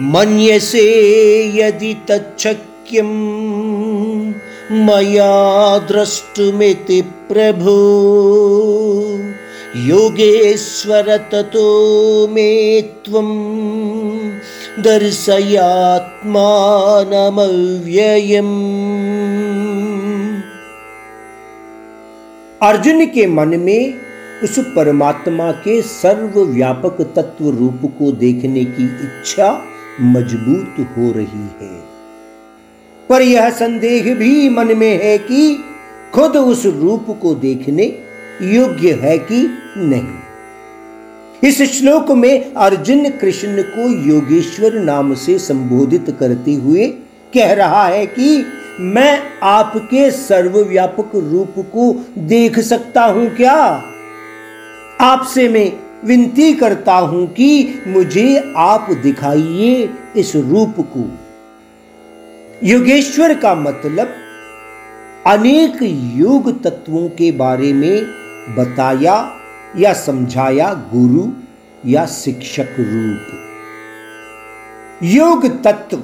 मन्यसे यदि तच्छक्यं, मया द्रष्टुमिति प्रभु। योगेश्वर ततो मे त्वं, दर्शयात्मानमव्ययम्। अर्जुन के मन में उस परमात्मा के सर्वव्यापक तत्व रूप को देखने की इच्छा मज़बूत हो रही है। पर यह संदेह भी मन में है कि खुद उस रूप को देखने योग्य है कि नहीं। इस श्लोक में अर्जुन कृष्ण को योगेश्वर नाम से संबोधित करते हुए कह रहा है कि मैं आपके सर्वव्यापक रूप को देख सकता हूँ क्या? आपसे मैं विनती करता हूँ कि मुझे आप दिखाइए इस रूप को। योगेश्वर का मतलब अनेक योग तत्वों के बारे में बताया या समझाया गुरु या शिक्षक रूप। योग तत्व,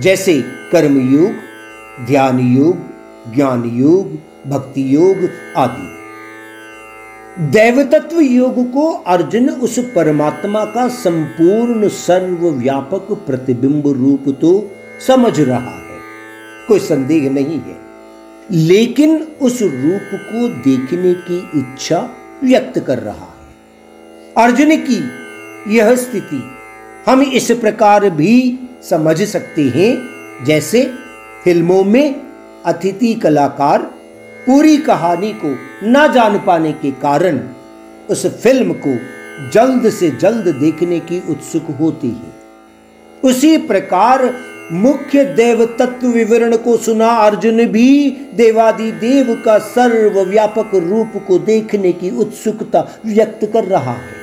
जैसे कर्म योग ध्यान योग ज्ञान योग भक्ति योग आदि। दैवतत्व योग को अर्जुन उस परमात्मा का संपूर्ण सर्वव्यापक प्रतिबिंब रूप तो समझ रहा है। कोई संदेह नहीं है। लेकिन उस रूप को देखने की इच्छा व्यक्त कर रहा है। अर्जुन की यह स्थिति हम इस प्रकार भी समझ सकते हैं, जैसे फ़िल्मों में अतिथि कलाकार पूरी कहानी को ना जान पाने के कारण उस फ़िल्म को जल्द से जल्द देखने की उत्सुक होती है। उसी प्रकार मुख्य देव तत्व विवरण को सुना अर्जुन भी देवादि देव का सर्वव्यापक रूप को देखने की उत्सुकता व्यक्त कर रहा है।